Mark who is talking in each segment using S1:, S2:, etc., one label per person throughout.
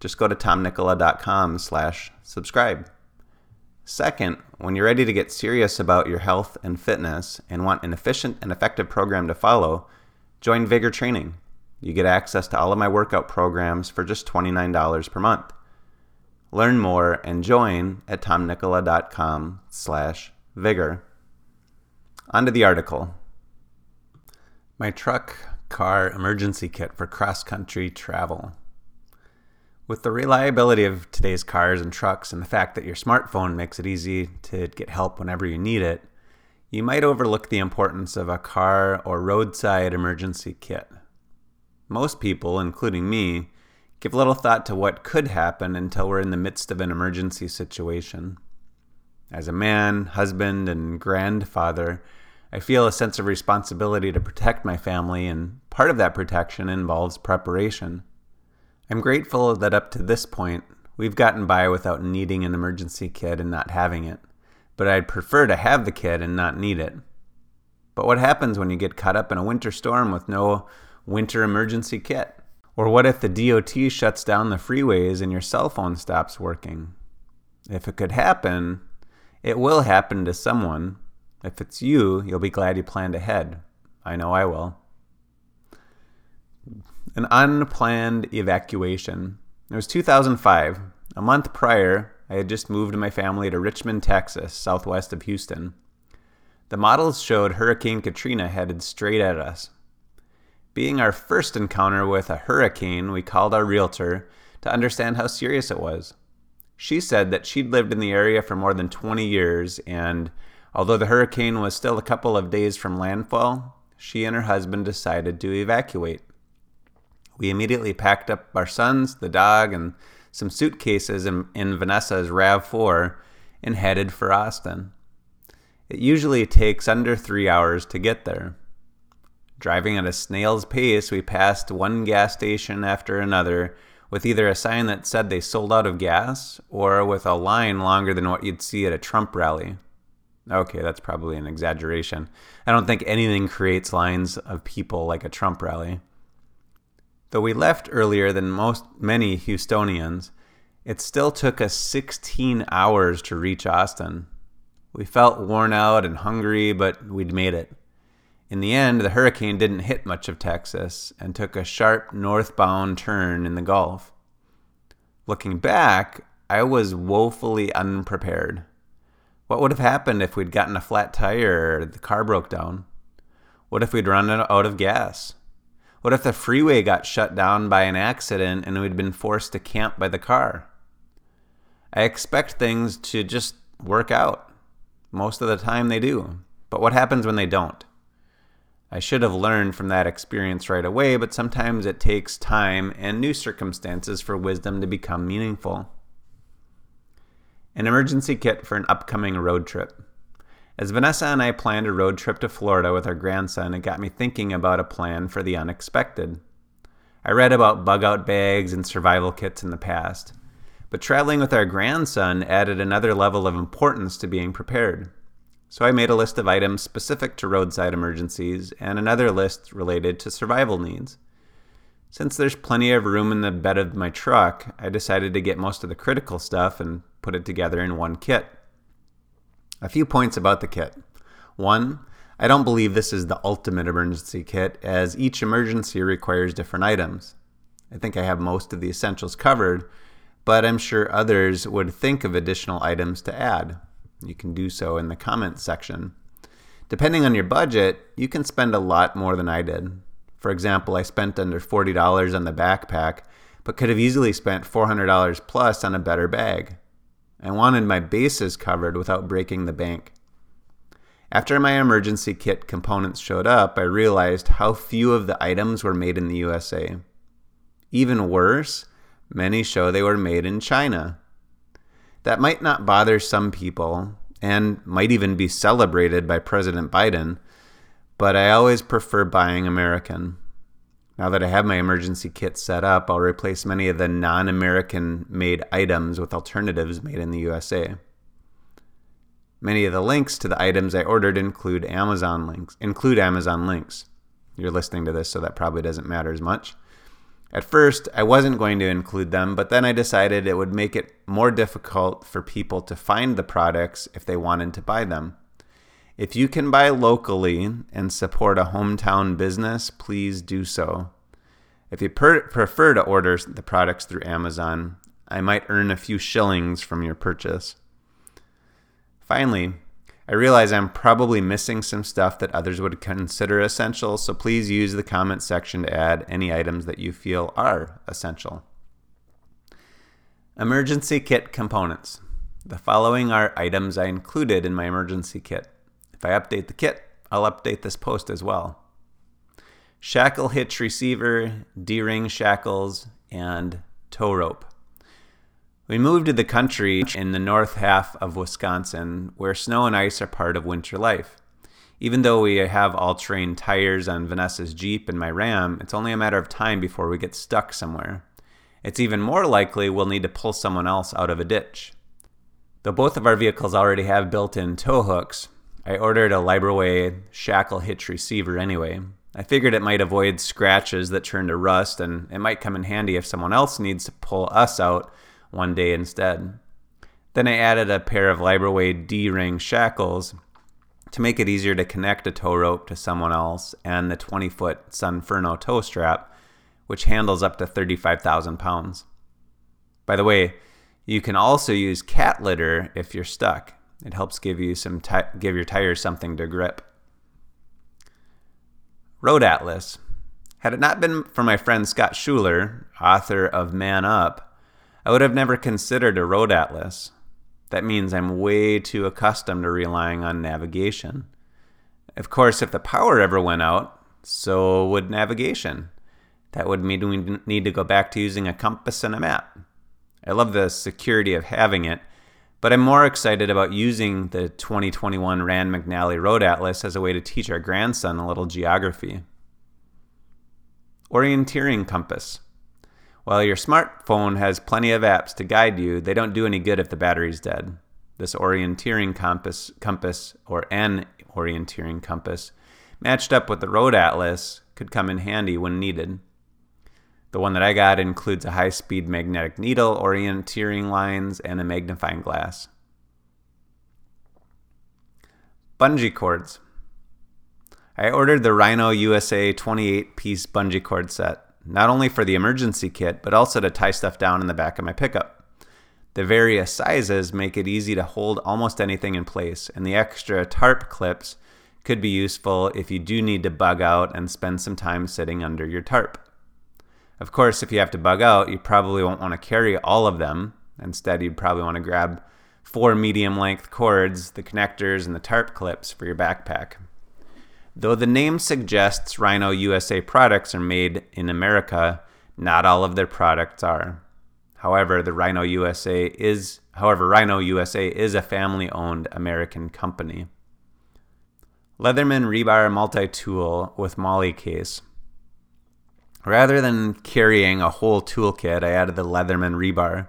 S1: just go to tomnikkola.com slash subscribe. Second, when you're ready to get serious about your health and fitness and want an efficient and effective program to follow, join Vigor Training. You get access to all of my workout programs for just $29 per month. Learn more and join at tomnikkola.com slash vigor. On to the article. My truck car emergency kit for cross-country travel. With the reliability of today's cars and trucks and the fact that your smartphone makes it easy to get help whenever you need it, you might overlook the importance of a car or roadside emergency kit. Most people, including me, give little thought to what could happen until we're in the midst of an emergency situation. As a man, husband, and grandfather, I feel a sense of responsibility to protect my family, and part of that protection involves preparation. I'm grateful that up to this point, we've gotten by without needing an emergency kit and not having it, but I'd prefer to have the kit and not need it. But what happens when you get caught up in a winter storm with no winter emergency kit? Or what if the DOT shuts down the freeways and your cell phone stops working? If it could happen, it will happen to someone. If it's you, you'll be glad you planned ahead. I know I will an unplanned evacuation. It was 2005. A month prior, I had just moved my family to Richmond, Texas, southwest of Houston. The models showed Hurricane Katrina headed straight at us. Being our first encounter with a hurricane, we called our realtor to understand how serious it was. She said that she'd lived in the area for more than 20 years, and although the hurricane was still a couple of days from landfall, she and her husband decided to evacuate. We immediately packed up our sons, the dog, and some suitcases in, in Vanessa's RAV4 and headed for Austin. It usually takes under three hours to get there. Driving at a snail's pace, we passed one gas station after another with either a sign that said they sold out of gas or with a line longer than what you'd see at a Trump rally. Okay, that's probably an exaggeration. I don't think anything creates lines of people like a Trump rally. Though we left earlier than most many Houstonians, it still took us 16 hours to reach Austin. We felt worn out and hungry, but we'd made it. In the end, the hurricane didn't hit much of Texas and took a sharp northbound turn in the Gulf. Looking back, I was woefully unprepared. What would have happened if we'd gotten a flat tire or the car broke down? What if we'd run out of gas? What if the freeway got shut down by an accident and we'd been forced to camp by the car? I expect things to just work out. Most of the time they do. But what happens when they don't? I should have learned from that experience right away, but sometimes it takes time and new circumstances for wisdom to become meaningful. An emergency kit for an upcoming road trip. As Vanessa and I planned a road trip to Florida with our grandson, it got me thinking about a plan for the unexpected. I read about bug out bags and survival kits in the past, but traveling with our grandson added another level of importance to being prepared. So I made a list of items specific to roadside emergencies and another list related to survival needs. Since there's plenty of room in the bed of my truck, I decided to get most of the critical stuff and put it together in one kit. A few points about the kit. One, I don't believe this is the ultimate emergency kit, as each emergency requires different items. I think I have most of the essentials covered, but I'm sure others would think of additional items to add. You can do so in the comments section. Depending on your budget, you can spend a lot more than I did. For example, I spent under $40 on the backpack, but could have easily spent $400 plus on a better bag. I wanted my bases covered without breaking the bank. After my emergency kit components showed up, I realized how few of the items were made in the USA. Even worse, many show they were made in China. That might not bother some people and might even be celebrated by President Biden, but I always prefer buying American. Now that I have my emergency kit set up, I'll replace many of the non American made items with alternatives made in the USA. Many of the links to the items I ordered include Amazon links. Include Amazon links. You're listening to this, so that probably doesn't matter as much. At first, I wasn't going to include them, but then I decided it would make it more difficult for people to find the products if they wanted to buy them. If you can buy locally and support a hometown business, please do so. If you per- prefer to order the products through Amazon, I might earn a few shillings from your purchase. Finally, I realize I'm probably missing some stuff that others would consider essential, so please use the comment section to add any items that you feel are essential. Emergency kit components. The following are items I included in my emergency kit. If I update the kit, I'll update this post as well. Shackle hitch receiver, D ring shackles, and tow rope. We moved to the country in the north half of Wisconsin, where snow and ice are part of winter life. Even though we have all terrain tires on Vanessa's Jeep and my Ram, it's only a matter of time before we get stuck somewhere. It's even more likely we'll need to pull someone else out of a ditch. Though both of our vehicles already have built in tow hooks, I ordered a Liberway shackle hitch receiver anyway. I figured it might avoid scratches that turn to rust, and it might come in handy if someone else needs to pull us out one day instead. Then I added a pair of Liberway D ring shackles to make it easier to connect a tow rope to someone else and the 20 foot Sunferno tow strap, which handles up to 35,000 pounds. By the way, you can also use cat litter if you're stuck. It helps give you some give your tires something to grip. Road Atlas. Had it not been for my friend Scott Schuler, author of Man Up, I would have never considered a road atlas. That means I'm way too accustomed to relying on navigation. Of course, if the power ever went out, so would navigation. That would mean we need to go back to using a compass and a map. I love the security of having it, but I'm more excited about using the 2021 Rand McNally Road Atlas as a way to teach our grandson a little geography. Orienteering compass. While your smartphone has plenty of apps to guide you, they don't do any good if the battery's dead. This orienteering compass, compass or an orienteering compass, matched up with the road atlas, could come in handy when needed. The one that I got includes a high speed magnetic needle, orienteering lines, and a magnifying glass. Bungee cords. I ordered the Rhino USA 28 piece bungee cord set not only for the emergency kit, but also to tie stuff down in the back of my pickup. The various sizes make it easy to hold almost anything in place, and the extra tarp clips could be useful if you do need to bug out and spend some time sitting under your tarp. Of course, if you have to bug out, you probably won't want to carry all of them. Instead, you'd probably want to grab four medium length cords, the connectors, and the tarp clips for your backpack. Though the name suggests Rhino USA products are made in America, not all of their products are. However, the Rhino USA is however Rhino USA is a family-owned American company. Leatherman rebar multi-tool with MOLLE case. Rather than carrying a whole toolkit, I added the Leatherman rebar.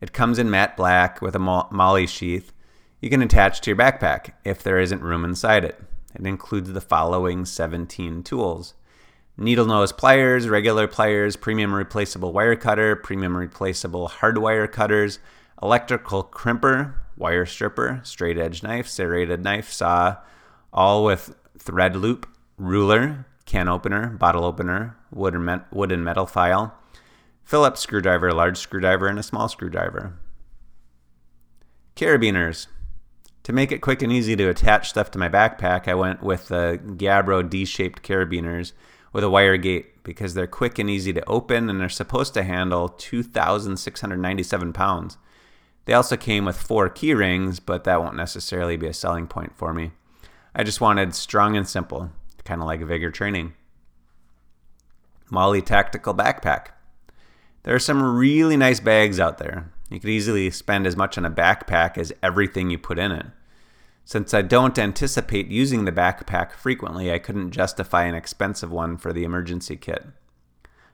S1: It comes in matte black with a MOLLE sheath you can attach to your backpack if there isn't room inside it. It includes the following 17 tools needle nose pliers, regular pliers, premium replaceable wire cutter, premium replaceable hard wire cutters, electrical crimper, wire stripper, straight edge knife, serrated knife, saw, all with thread loop, ruler, can opener, bottle opener, wood and, wood and metal file, Phillips screwdriver, large screwdriver, and a small screwdriver. Carabiners. To make it quick and easy to attach stuff to my backpack, I went with the Gabbro D-shaped carabiners with a wire gate because they're quick and easy to open and they're supposed to handle 2,697 pounds. They also came with four key rings, but that won't necessarily be a selling point for me. I just wanted strong and simple, kind of like vigor training. MOLLE Tactical Backpack. There are some really nice bags out there. You could easily spend as much on a backpack as everything you put in it. Since I don't anticipate using the backpack frequently, I couldn't justify an expensive one for the emergency kit.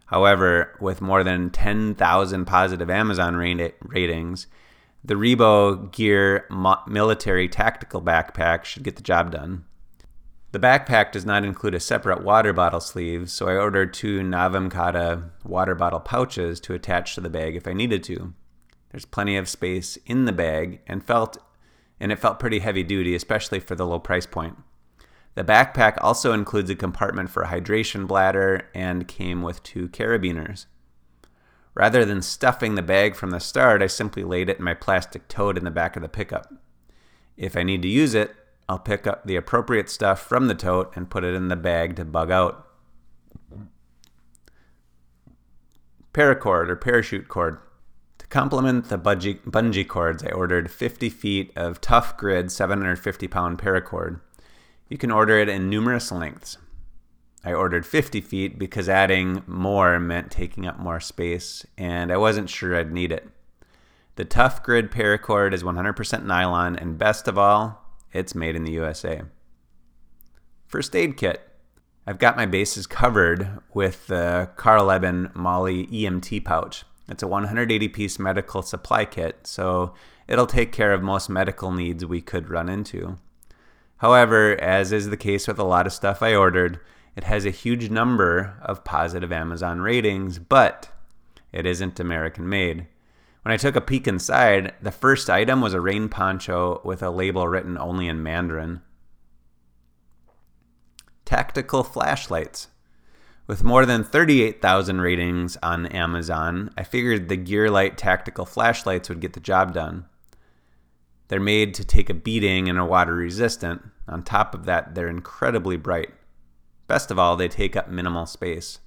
S1: However, with more than 10,000 positive Amazon ratings, the Reebow Gear Military Tactical Backpack should get the job done. The backpack does not include a separate water bottle sleeve, so I ordered two Navamkata water bottle pouches to attach to the bag if I needed to. There's plenty of space in the bag and felt and it felt pretty heavy duty, especially for the low price point. The backpack also includes a compartment for a hydration bladder and came with two carabiners. Rather than stuffing the bag from the start, I simply laid it in my plastic tote in the back of the pickup. If I need to use it, I'll pick up the appropriate stuff from the tote and put it in the bag to bug out. Paracord or parachute cord. To complement the bungee, bungee cords, I ordered 50 feet of tough grid 750 pound paracord. You can order it in numerous lengths. I ordered 50 feet because adding more meant taking up more space, and I wasn't sure I'd need it. The Tough Grid paracord is 100% nylon, and best of all, it's made in the USA. First aid kit. I've got my bases covered with the Carlebben MOLLE EMT pouch. It's a 180 piece medical supply kit, so it'll take care of most medical needs we could run into. However, as is the case with a lot of stuff I ordered, it has a huge number of positive Amazon ratings, but it isn't American made. When I took a peek inside, the first item was a rain poncho with a label written only in Mandarin. Tactical flashlights. With more than 38,000 ratings on Amazon, I figured the Gearlight tactical flashlights would get the job done. They're made to take a beating and are water resistant. On top of that, they're incredibly bright. Best of all, they take up minimal space.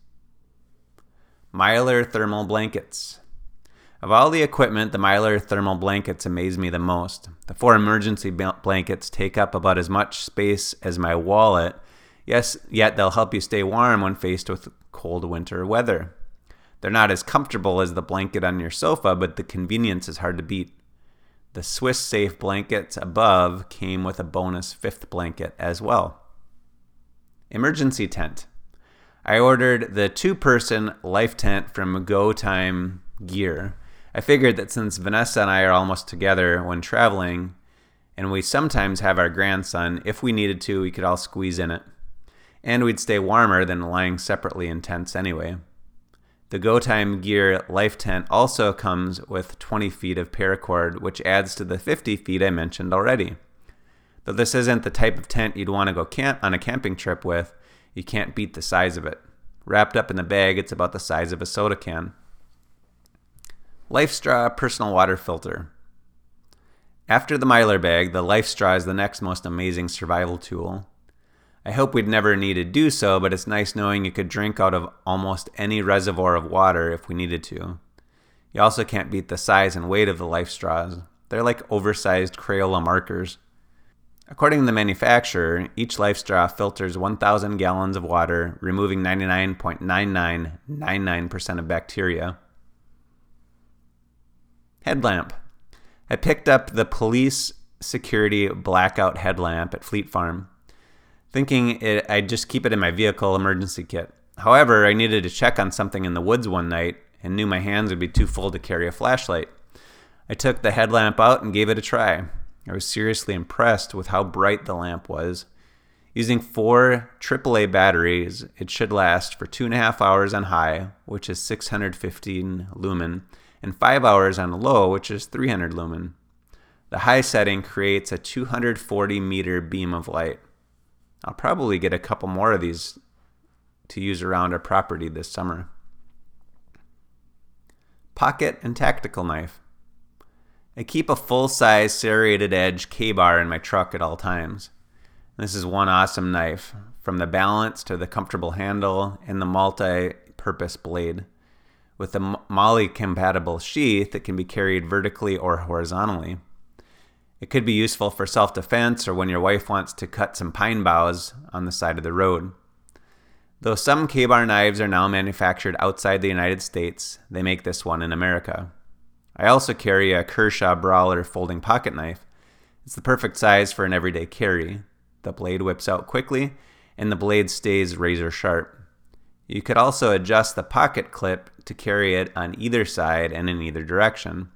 S1: Mylar thermal blankets. Of all the equipment, the Mylar thermal blankets amaze me the most. The four emergency blankets take up about as much space as my wallet. Yes, yet they'll help you stay warm when faced with cold winter weather. They're not as comfortable as the blanket on your sofa, but the convenience is hard to beat. The Swiss Safe blankets above came with a bonus fifth blanket as well. Emergency tent. I ordered the two person life tent from Go Time Gear. I figured that since Vanessa and I are almost together when traveling, and we sometimes have our grandson, if we needed to, we could all squeeze in it. And we'd stay warmer than lying separately in tents anyway. The GoTime Gear Life Tent also comes with 20 feet of paracord, which adds to the 50 feet I mentioned already. Though this isn't the type of tent you'd want to go camp on a camping trip with, you can't beat the size of it. Wrapped up in the bag, it's about the size of a soda can. LifeStraw Personal Water Filter. After the Mylar bag, the LifeStraw is the next most amazing survival tool. I hope we'd never need to do so, but it's nice knowing you could drink out of almost any reservoir of water if we needed to. You also can't beat the size and weight of the life straws. They're like oversized Crayola markers. According to the manufacturer, each life straw filters 1,000 gallons of water, removing 99.9999% of bacteria. Headlamp. I picked up the police security blackout headlamp at Fleet Farm thinking it, I'd just keep it in my vehicle emergency kit. However, I needed to check on something in the woods one night and knew my hands would be too full to carry a flashlight. I took the headlamp out and gave it a try. I was seriously impressed with how bright the lamp was. Using four AAA batteries, it should last for two and a half hours on high, which is 615 lumen, and five hours on a low, which is 300 lumen. The high setting creates a 240 meter beam of light. I'll probably get a couple more of these to use around our property this summer. Pocket and tactical knife. I keep a full size serrated edge Ka-Bar in my truck at all times. This is one awesome knife, from the balance to the comfortable handle and the multi purpose blade. With a MOLLE compatible sheath, it can be carried vertically or horizontally. It could be useful for self defense or when your wife wants to cut some pine boughs on the side of the road. Though some Ka-Bar knives are now manufactured outside the United States, they make this one in America. I also carry a Kershaw Brawler folding pocket knife. It's the perfect size for an everyday carry. The blade whips out quickly, and the blade stays razor sharp. You could also adjust the pocket clip to carry it on either side and in either direction.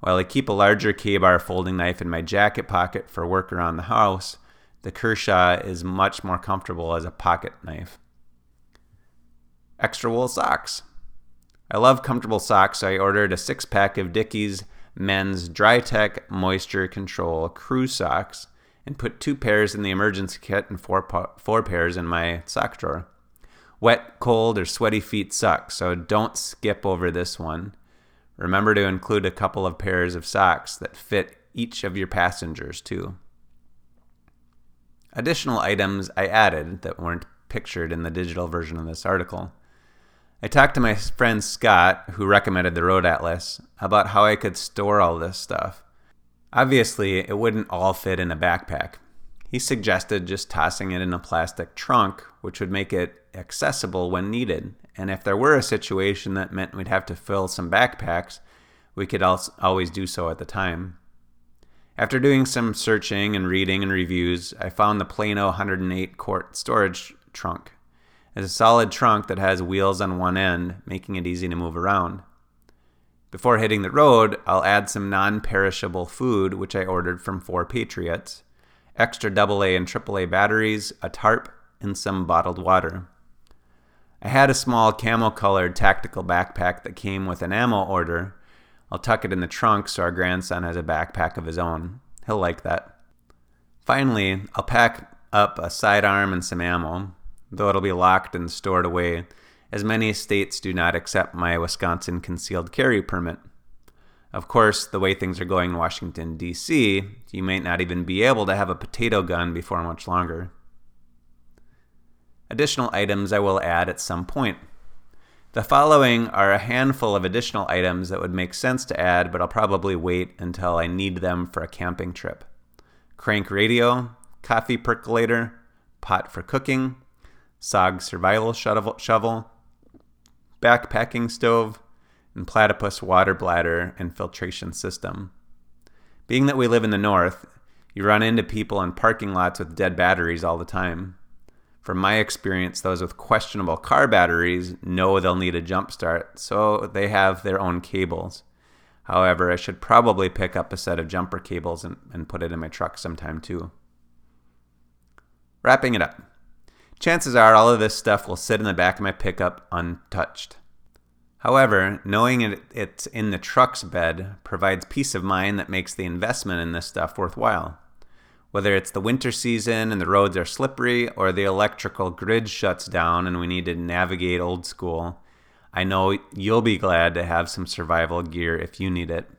S1: While I keep a larger Ka-Bar folding knife in my jacket pocket for work around the house, the Kershaw is much more comfortable as a pocket knife. Extra wool socks. I love comfortable socks, so I ordered a six pack of Dickies men's Dri-Tec Moisture Control crew socks and put two pairs in the emergency kit and four, four pairs in my sock drawer. Wet, cold, or sweaty feet suck, so don't skip over this one. Remember to include a couple of pairs of socks that fit each of your passengers, too. Additional items I added that weren't pictured in the digital version of this article. I talked to my friend Scott, who recommended the Road Atlas, about how I could store all this stuff. Obviously, it wouldn't all fit in a backpack. He suggested just tossing it in a plastic trunk, which would make it accessible when needed. And if there were a situation that meant we'd have to fill some backpacks, we could always do so at the time. After doing some searching and reading and reviews, I found the Plano 108 quart storage trunk. It's a solid trunk that has wheels on one end, making it easy to move around. Before hitting the road, I'll add some non perishable food, which I ordered from Four Patriots, extra AA and AAA batteries, a tarp, and some bottled water. I had a small camel colored tactical backpack that came with an ammo order. I'll tuck it in the trunk so our grandson has a backpack of his own. He'll like that. Finally, I'll pack up a sidearm and some ammo though it'll be locked and stored away, as many states do not accept my Wisconsin concealed carry permit. Of course, the way things are going in Washington, D.C., you might not even be able to have a potato gun before much longer. Additional items I will add at some point. The following are a handful of additional items that would make sense to add, but I'll probably wait until I need them for a camping trip crank radio, coffee percolator, pot for cooking, SOG survival shovel, backpacking stove, and platypus water bladder and filtration system. Being that we live in the north, you run into people in parking lots with dead batteries all the time. From my experience, those with questionable car batteries know they'll need a jump start, so they have their own cables. However, I should probably pick up a set of jumper cables and, and put it in my truck sometime too. Wrapping it up chances are all of this stuff will sit in the back of my pickup untouched. However, knowing it, it's in the truck's bed provides peace of mind that makes the investment in this stuff worthwhile. Whether it's the winter season and the roads are slippery, or the electrical grid shuts down and we need to navigate old school, I know you'll be glad to have some survival gear if you need it.